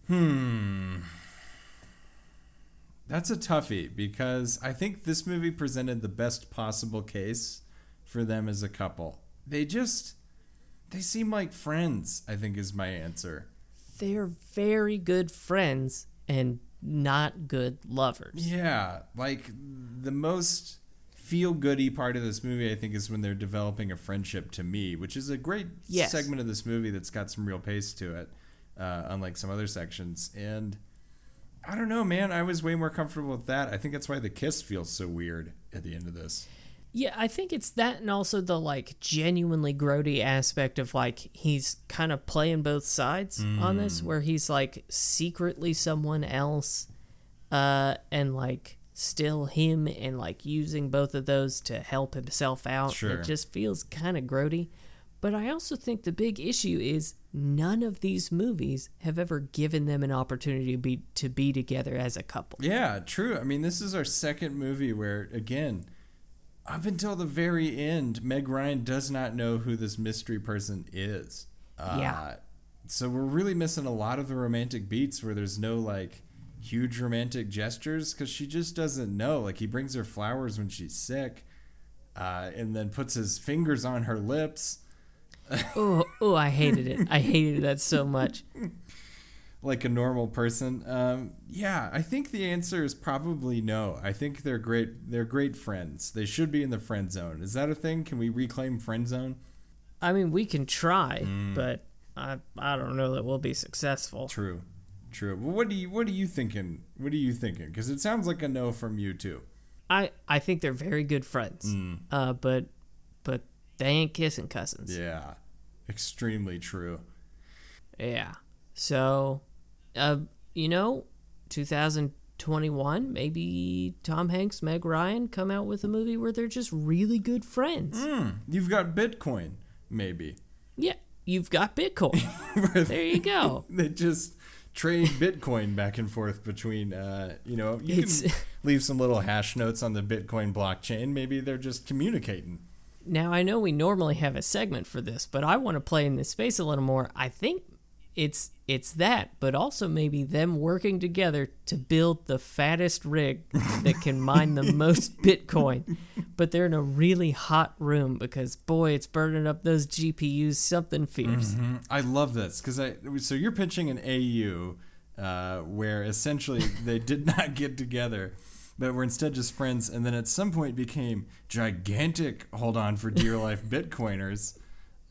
Hmm. That's a toughie because I think this movie presented the best possible case for them as a couple. They just they seem like friends, I think is my answer. they're very good friends and not good lovers. Yeah, like the most feel goody part of this movie, I think, is when they're developing a friendship to me, which is a great Yes. segment of this movie that's got some real pace to it, uh, unlike some other sections. And I don't know, man, I was way more comfortable with that. I think that's why the kiss feels so weird at the end of this. Yeah, I think it's that and also the like genuinely grody aspect of like he's kind of playing both sides on this where he's like secretly someone else uh and like still him and like using both of those to help himself out. Sure. It just feels kind of grody. But I also think the big issue is none of these movies have ever given them an opportunity to be to be together as a couple. Yeah, true. I mean, this is our second movie where, again, up until the very end, Meg Ryan does not know who this mystery person is. Uh, Yeah. So we're really missing a lot of the romantic beats where there's no like huge romantic gestures because she just doesn't know. Like he brings her flowers when she's sick, uh, and then puts his fingers on her lips. Oh, oh, I hated it. I hated that so much. like a normal person? Um, yeah, I think the answer is probably no. I think they're great. They're great friends. They should be in the friend zone. Is that a thing? Can we reclaim friend zone? I mean, we can try, but I I don't know that we'll be successful. True, true. Well, what do you What are you thinking? What are you thinking? Because it sounds like a no from you too. I I think they're very good friends. Uh, but but they ain't kissing cousins. Yeah, extremely true. Yeah. So, uh, you know, 2021, maybe Tom Hanks, Meg Ryan come out with a movie where they're just really good friends. You've got Bitcoin, maybe. Yeah, you've got Bitcoin. there you go. they just trade Bitcoin back and forth between, uh, you know, you It's- can leave some little hash notes on the Bitcoin blockchain. Maybe they're just communicating. Now I know we normally have a segment for this, but I want to play in this space a little more. I think it's it's that, but also maybe them working together to build the fattest rig that can mine the most Bitcoin. But they're in a really hot room because boy, it's burning up those GPUs something fierce. I love this because I. So you're pitching an AU uh, where essentially they did not get together, but were instead just friends, and then at some point became gigantic. Hold on for dear life Bitcoiners.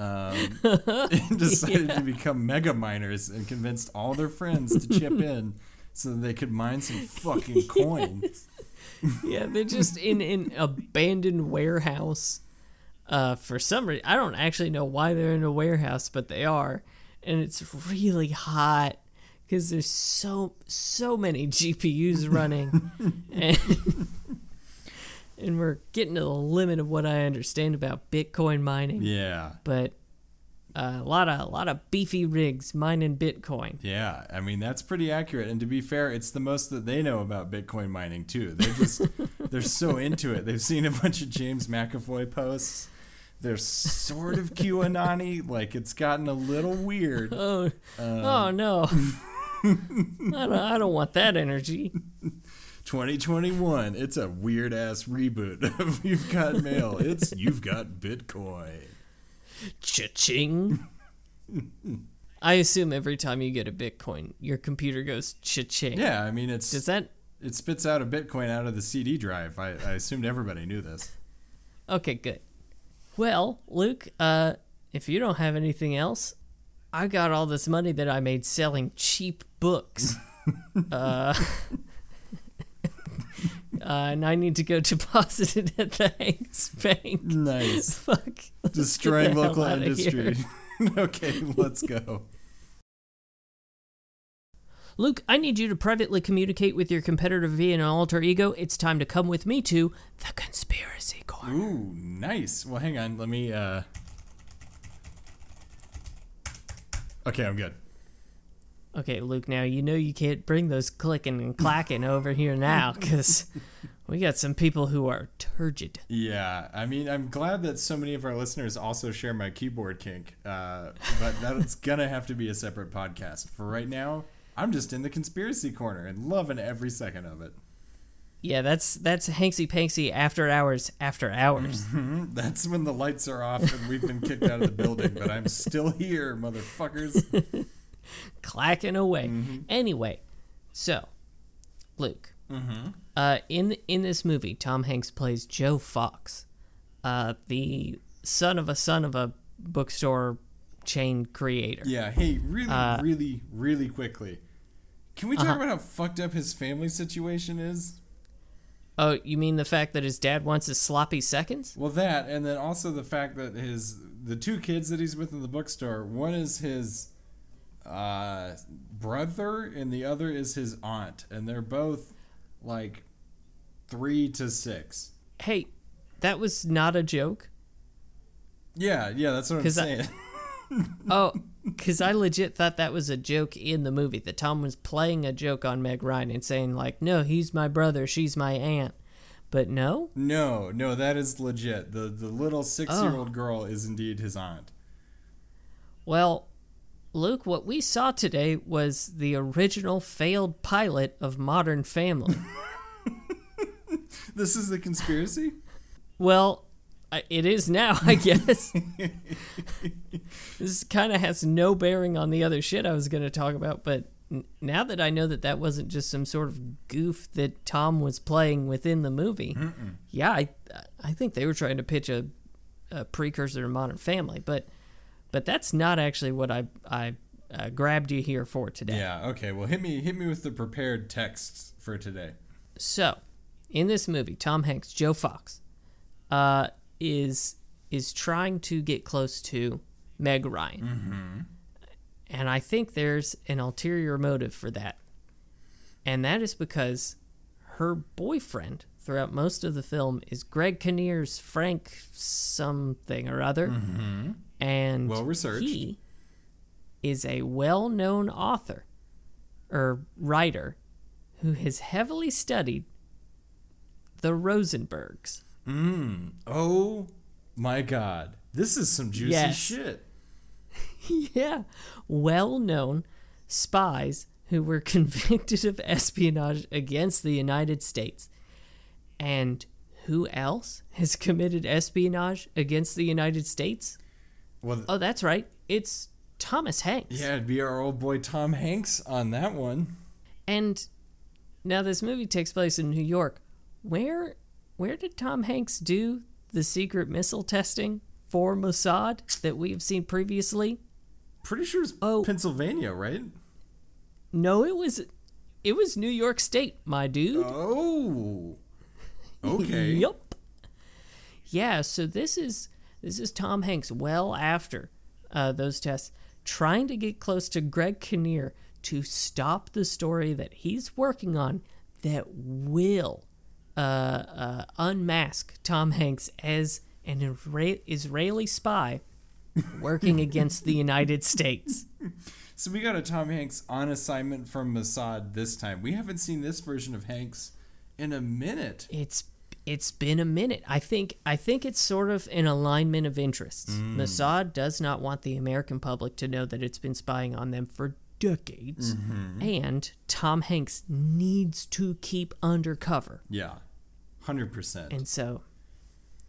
Um, and decided to become mega miners and convinced all their friends to chip in so that they could mine some fucking coin. Yeah, they're just in an abandoned warehouse. Uh, for some reason, I don't actually know why they're in a warehouse, but they are, and it's really hot because there's so so many GPUs running, and, and we're getting to the limit of what I understand about Bitcoin mining. Yeah. But uh, a lot of a lot of beefy rigs mining Bitcoin. Yeah, I mean that's pretty accurate. And to be fair, it's the most that they know about Bitcoin mining too. They're just they're so into it. They've seen a bunch of James McAvoy posts. They're sort of QAnon like it's gotten a little weird. Oh, oh no. I, don't, I don't want that energy. 2021, it's a weird ass reboot of You've Got Mail. It's You've Got Bitcoin. Cha-ching. I assume every time you get a Bitcoin, your computer goes cha-ching. Yeah, I mean it's Does that? it spits out a Bitcoin out of the CD drive. I, I assumed everybody knew this. Okay, good. Well, Luke, uh, if you don't have anything else, I got all this money that I made selling cheap books. uh, uh, and I need to go deposit it at the Hanks Bank. Nice. Fuck. Destroying get the hell local industry. okay, let's go. Luke, I need you to privately communicate with your competitor via an alter ego. It's time to come with me to the conspiracy corner. Ooh, nice. Well, hang on. Let me. uh Okay, I'm good. Okay, Luke, now you know you can't bring those clicking and clacking over here now because we got some people who are turgid. Yeah, I mean, I'm glad that so many of our listeners also share my keyboard kink, uh, but that's gonna have to be a separate podcast. For right now, I'm just in the conspiracy corner and loving every second of it. Yeah, that's that's Hanksy Panksy after hours after hours. That's when the lights are off and we've been kicked out of the building, but I'm still here, motherfuckers. clacking away. Anyway, so Luke, uh, in in this movie, Tom Hanks plays Joe Fox, uh, the son of a son of a bookstore chain creator. Yeah. Hey, really, Uh, really, really quickly. Can we talk Uh-huh. about how fucked up his family situation is? Oh, you mean the fact that his dad wants his sloppy seconds? Well, that, and then also the fact that his the two kids that he's with in the bookstore, one is his uh, brother, and the other is his aunt, and they're both like three to six. Hey, that was not a joke. Yeah, yeah, that's what I'm 'Cause I- saying. Oh, because I legit thought that was a joke in the movie. That Tom was playing a joke on Meg Ryan and saying, like, no, he's my brother, she's my aunt. But no, no, no, that is legit. The the little six year Oh. old girl is indeed his aunt. well, Luke, what we saw today was the original failed pilot of Modern Family. This is the conspiracy. well, it is now, I guess. this kind of has no bearing on the other shit I was going to talk about, but n- now that I know that that wasn't just some sort of goof that Tom was playing within the movie, yeah, I I think they were trying to pitch a, a precursor to Modern Family, but but that's not actually what I I uh, grabbed you here for today. Yeah. Okay. Well, hit me hit me with the prepared texts for today. So, in this movie, Tom Hanks, Joe Fox, uh, is is trying to get close to Meg Ryan, and I think there's an ulterior motive for that, and that is because her boyfriend throughout most of the film is Greg Kinnear's Frank something or other, and Well researched. he is a well-known author or writer who has heavily studied the Rosenbergs. Mm. Oh my God, this is some juicy Yes. shit. yeah, well-known spies who were convicted of espionage against the United States. And who else has committed espionage against the United States? Well, Oh, that's right. It's Thomas Hanks. yeah, it'd be our old boy Tom Hanks on that one. And now this movie takes place in New York. Where where did Tom Hanks do the secret missile testing for Mossad that we have seen previously? Pretty sure it's Oh. Pennsylvania, right? No, it was it was New York State, my dude. Oh. Okay. yep. Yeah, so this is this is Tom Hanks well after uh, those tests, trying to get close to Greg Kinnear to stop the story that he's working on that will uh, uh, unmask Tom Hanks as an Isra- Israeli spy working against the United States. So we got a Tom Hanks on assignment from Mossad this time. We haven't seen this version of Hanks in a minute. It's it's been a minute. I think I think it's sort of an alignment of interests. Mm. Mossad does not want the American public to know that it's been spying on them for decades, mm-hmm. and Tom Hanks needs to keep undercover, Yeah. 100%. and so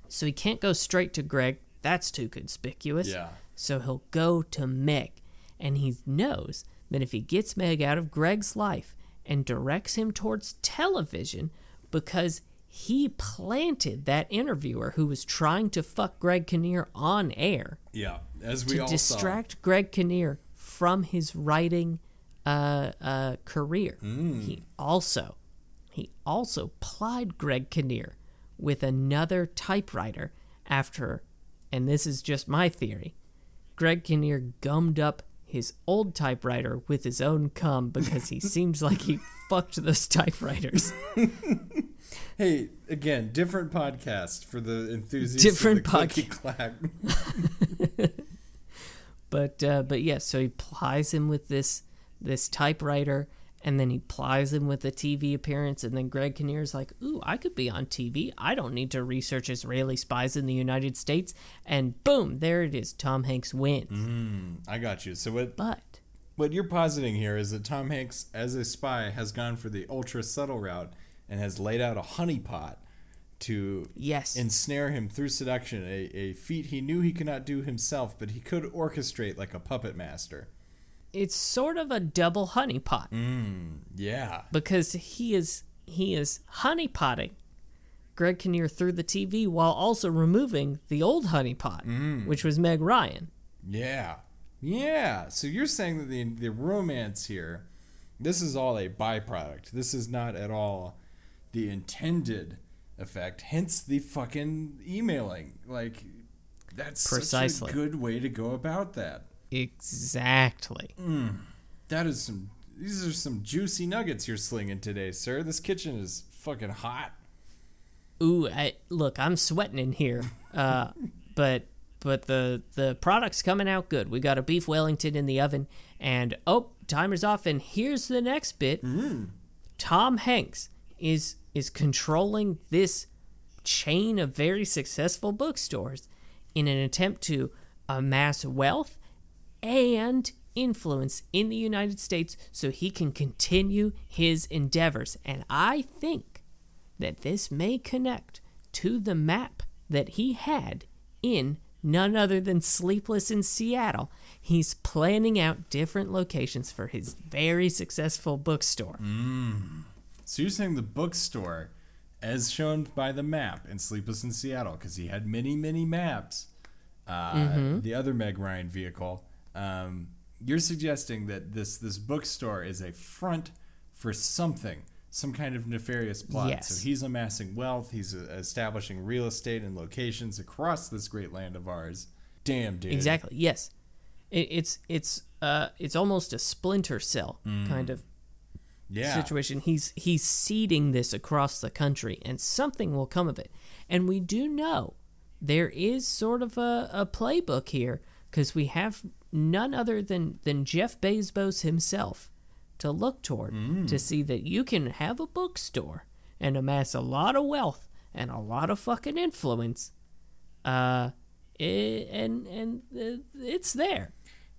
so he can't go straight to Greg. That's too conspicuous. Yeah. So he'll go to Meg, and he knows that if he gets Meg out of Greg's life and directs him towards television, because he planted that interviewer who was trying to fuck Greg Kinnear on air yeah. As we to all distract Greg Kinnear from his writing uh, uh, career. Hmm. He also he also plied Greg Kinnear with another typewriter after, and this is just my theory, Greg Kinnear gummed up his old typewriter with his own cum because he seems like he fucked those typewriters. Hey, again, different podcast for the enthusiasts Different podcast. But uh, but yes, so he plies him with this this typewriter, and then he plies him with a TV appearance, and then Greg Kinnear's like, "Ooh, I could be on TV. I don't need to research Israeli spies in the United States." And boom, there it is. Tom Hanks wins. I got you. So what But what you're positing here is that Tom Hanks, as a spy, has gone for the ultra subtle route and has laid out a honeypot to yes, ensnare him through seduction, a, a feat he knew he could not do himself, but he could orchestrate like a puppet master. it's sort of a double honeypot mm, Yeah. because he is he is honeypotting Greg Kinnear through the TV while also removing the old honeypot, mm. which was Meg Ryan. Yeah. Yeah. So you're saying that the the romance here, this is all a byproduct. This is not at all the intended effect. Hence the fucking emailing. Like that's Precisely. such a good way to go about that. Exactly. That is some these are some juicy nuggets you're slinging today, sir. This kitchen is fucking hot. Ooh, I, look, I'm sweating in here. Uh, but but the the product's coming out good. We got a beef Wellington in the oven, and oh, timer's off. And here's the next bit. Tom Hanks is is controlling this chain of very successful bookstores in an attempt to amass wealth and influence in the United States so he can continue his endeavors. And I think that this may connect to the map that he had in none other than Sleepless in Seattle. He's planning out different locations for his very successful bookstore. Mm. So you're saying the bookstore, as shown by the map in Sleepless in Seattle, because he had many, many maps, uh, the other Meg Ryan vehicle, um, you're suggesting that this this bookstore is a front for something, some kind of nefarious plot. Yes. So he's amassing wealth, he's uh, establishing real estate and locations across this great land of ours. Damn, dude. Exactly. Yes. It, it's it's uh it's almost a splinter cell kind of Yeah. situation. He's he's seeding this across the country, and something will come of it. And we do know there is sort of a, a playbook here because we have none other than than Jeff Bezos himself to look toward to see that you can have a bookstore and amass a lot of wealth and a lot of fucking influence. Uh, i and and uh, it's there.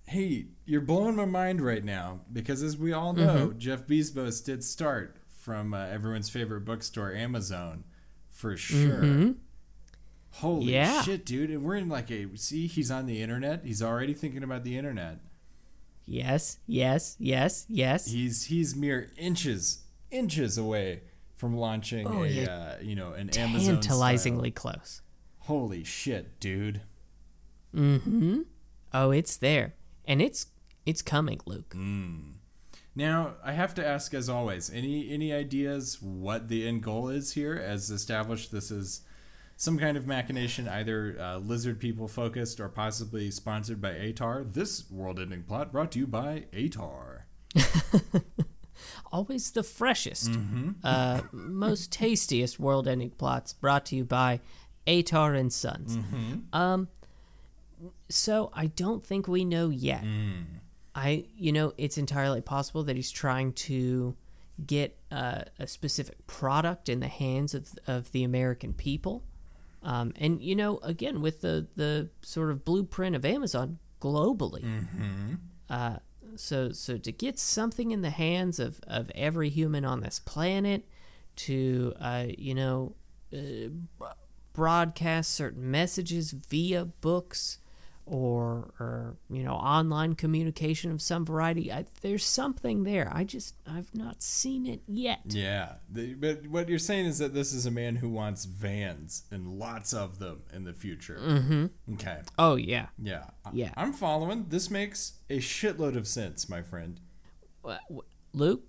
Hey, you're blowing my mind right now because, as we all know, Jeff Bezos did start from uh, everyone's favorite bookstore, Amazon, for sure. Holy Yeah. shit, dude! And we're in like a see, he's on the internet. He's already thinking about the internet. Yes, yes, yes, yes. He's he's mere inches inches away from launching Oh, a uh, you know an Amazon Tantalizingly close. Holy shit, dude! Mhm. Oh, it's there, and it's it's coming, Luke. Now, I have to ask, as always, any any ideas what the end goal is here? As established, this is some kind of machination, either uh, lizard people focused or possibly sponsored by ATAR. This world-ending plot brought to you by ATAR. Always the freshest, uh, most tastiest world-ending plots brought to you by Atar and Sons. Um, so I don't think we know yet. I, you know, it's entirely possible that he's trying to get uh, a specific product in the hands of of the American people. Um, and you know, again, with the the sort of blueprint of Amazon globally, uh, so so to get something in the hands of of every human on this planet, to uh, you know, uh, broadcast certain messages via books or or you know online communication of some variety I, there's something there i just i've not seen it yet Yeah, the, but what you're saying is that this is a man who wants vans and lots of them in the future. Mm-hmm. Okay. oh yeah Yeah. Yeah. I'm following. This makes a shitload of sense, my friend. Luke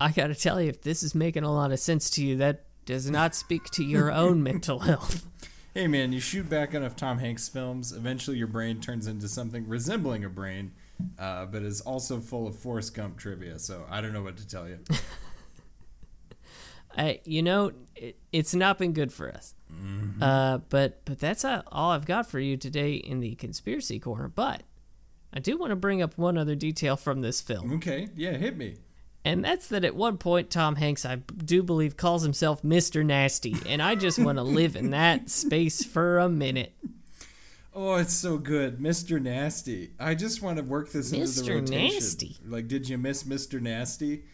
i gotta tell you if this is making a lot of sense to you that does not speak to your own mental health Hey man, you shoot back enough Tom Hanks films, eventually your brain turns into something resembling a brain, uh, but is also full of Forrest Gump trivia. So I don't know what to tell you. I, you know, it, it's not been good for us. Uh, but but that's uh, all I've got for you today in the conspiracy corner. But I do want to bring up one other detail from this film, Okay, yeah, hit me. And that's that at one point Tom Hanks, I do believe, calls himself Mister Nasty, and I just want to live in that space for a minute. Oh, it's so good, Mr. Nasty. I just want to work this into the Mr. rotation. Nasty. Like, did you miss Mr. Nasty?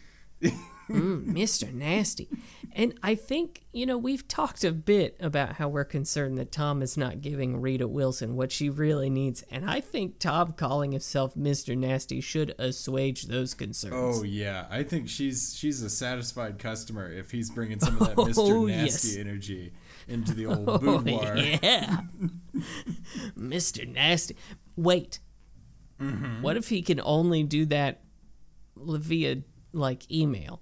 Mm, Mr. Nasty. And I think, you know, we've talked a bit about how we're concerned that Tom is not giving Rita Wilson what she really needs. And I think Tom calling himself Mr. Nasty should assuage those concerns. Oh yeah, I think she's she's a satisfied customer if he's bringing some of that Mr. Oh, Nasty yes. energy into the old Oh, boudoir. yeah. Mr. Nasty. Wait. Mm-hmm. What if he can only do that via, like, email?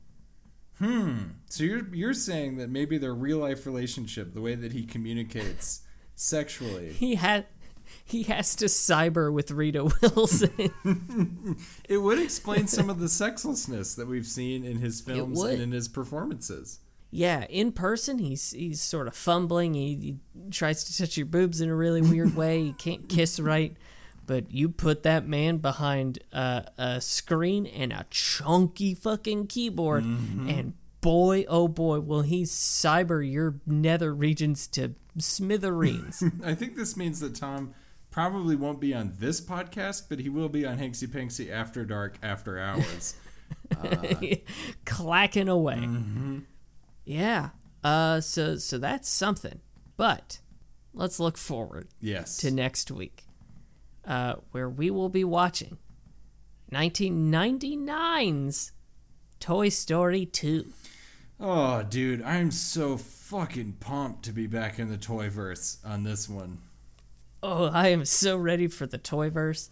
Hmm. So you're you're saying that maybe their real life relationship, the way that he communicates sexually, He had. He has to cyber with Rita Wilson. it would explain some of the sexlessness that we've seen in his films and in his performances. Yeah, in person, he's he's sort of fumbling. He, he tries to touch your boobs in a really weird way. He can't kiss right. But you put that man behind uh, a screen and a chunky fucking keyboard, and boy, oh boy, will he cyber your nether regions to smithereens. I think this means that Tom probably won't be on this podcast, but he will be on Hanksy Panksy After Dark After Hours. clacking away. Yeah. Uh. So so that's something. But let's look forward. yes. to next week, uh, where we will be watching 1999's Toy Story 2. Oh, dude, I'm so fucking pumped to be back in the Toyverse on this one. Oh, I am so ready for the Toyverse.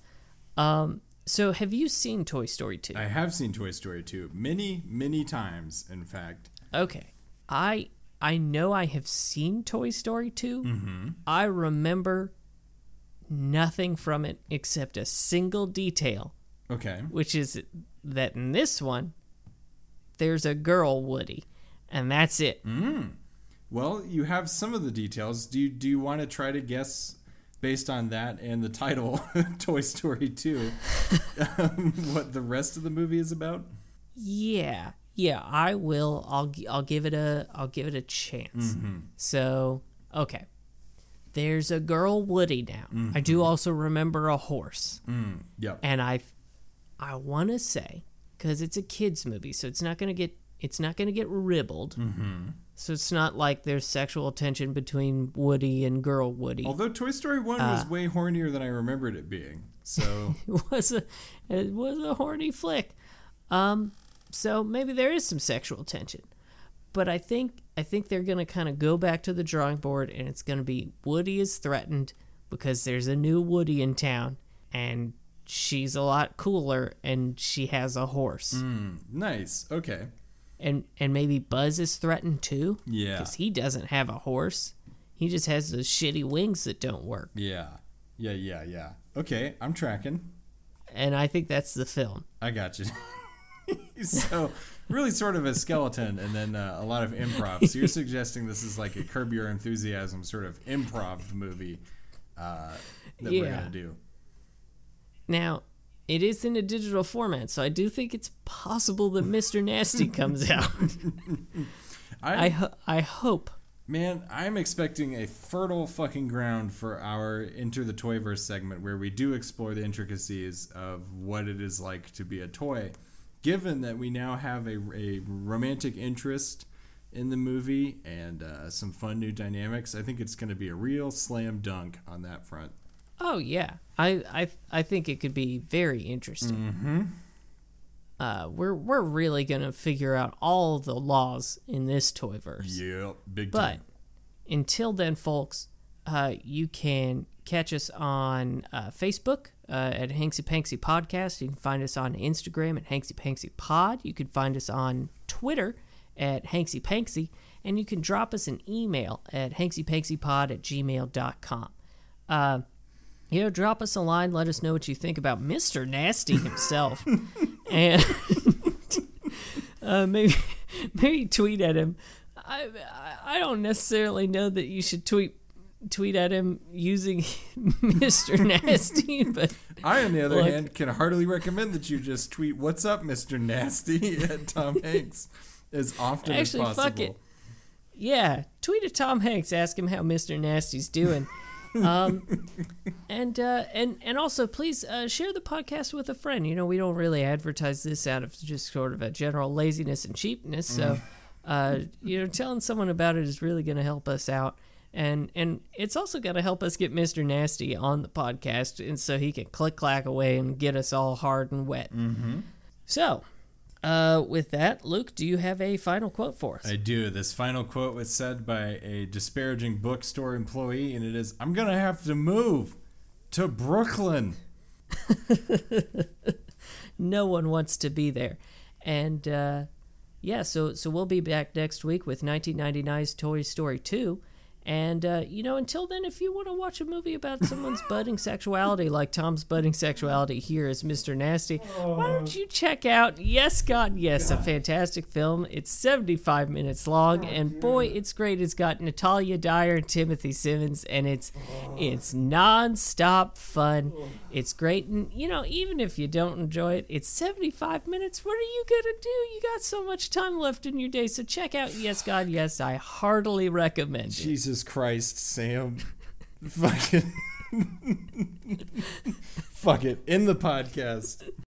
Um, so have you seen Toy Story 2? I have seen Toy Story 2 many, many times, in fact. Okay. I I know I have seen Toy Story 2. I remember nothing from it except a single detail, Okay. which is that in this one there's a girl Woody, and that's it. Well, you have some of the details. Do you, do you want to try to guess based on that and the title, Toy Story 2, um, what the rest of the movie is about? Yeah, yeah, I will. I'll I'll give it a I'll give it a chance. So okay, there's a girl Woody now. I do mm-hmm. also remember a horse, mm, Yep. and I I want to say because it's a kids movie, so it's not gonna get it's not gonna get ribbled. Mm-hmm. So it's not like there's sexual tension between Woody and girl Woody. Although Toy Story 1 was uh, way hornier than I remembered it being. So, it was a it was a horny flick. Um, so maybe there is some sexual tension, but I think I think they're gonna kind of go back to the drawing board, and it's gonna be Woody is threatened because there's a new Woody in town, and she's a lot cooler, and she has a horse, hmm, nice. Okay. and and maybe Buzz is threatened too, Yeah. because he doesn't have a horse, he just has those shitty wings that don't work, Yeah. Yeah, yeah, yeah. Okay, I'm tracking. and I think that's the film. I got you. so, really sort of a skeleton and then uh, a lot of improv. So, you're suggesting this is like a Curb Your Enthusiasm sort of improv movie uh, that we're going to do. Now, it is in a digital format, so I do think it's possible that Mr. Nasty comes out. I, I ho- I hope. Man, I'm expecting a fertile fucking ground for our Enter the Toyverse segment where we do explore the intricacies of what it is like to be a toy. Given that we now have a, a romantic interest in the movie and uh, some fun new dynamics, I think it's going to be a real slam dunk on that front. Oh yeah, I I I think it could be very interesting. Mm-hmm. Uh, we're we're really gonna figure out all the laws in this Toyverse. Yep, big But time. until then, folks, uh, you can catch us on uh, Facebook uh, at Hanksy Panksy Podcast. You can find us on Instagram at Hanksy Panksy Pod. You can find us on Twitter at Hanksy Panksy. And you can drop us an email at hanksypanksypod at gmail.com. Uh, you know, drop us a line. Let us know what you think about Mr. Nasty himself. and uh, maybe maybe tweet at him. I I- I don't necessarily know that you should tweet tweet at him using Mr. Nasty, but I, on the other Look. hand, can heartily recommend that you just tweet "What's up, Mister Nasty" at Tom Hanks as often Actually, as fuck possible. it. yeah, tweet at Tom Hanks, ask him how Mr. Nasty's doing, Um, and uh, and and also, please uh, share the podcast with a friend. You know, we don't really advertise this out of just sort of a general laziness and cheapness. So, uh, you know, telling someone about it is really going to help us out. And and it's also going to help us get Mr. Nasty on the podcast, and so he can click clack away and get us all hard and wet. Mm-hmm. So, uh, with that, Luke, do you have a final quote for us? I do. This final quote was said by a disparaging bookstore employee, and it is I'm going to have to move to Brooklyn. no one wants to be there. And uh, yeah, so so we'll be back next week with 1999's Toy Story 2. And uh, you know, until then, if you want to watch a movie about someone's budding sexuality, like Tom's budding sexuality here as Mr. Nasty, why don't you check out Yes God Yes, a fantastic film. It's 75 minutes long, and boy, it's great. It's got Natalia Dyer and Timothy Simons, and it's it's non-stop fun. It's great, and you know, even if you don't enjoy it, it's 75 minutes. What are you gonna do? You got so much time left in your day, so check out Yes God Yes. I heartily recommend it. Jesus Christ, Sam. Fucking. Fuck it. In the podcast.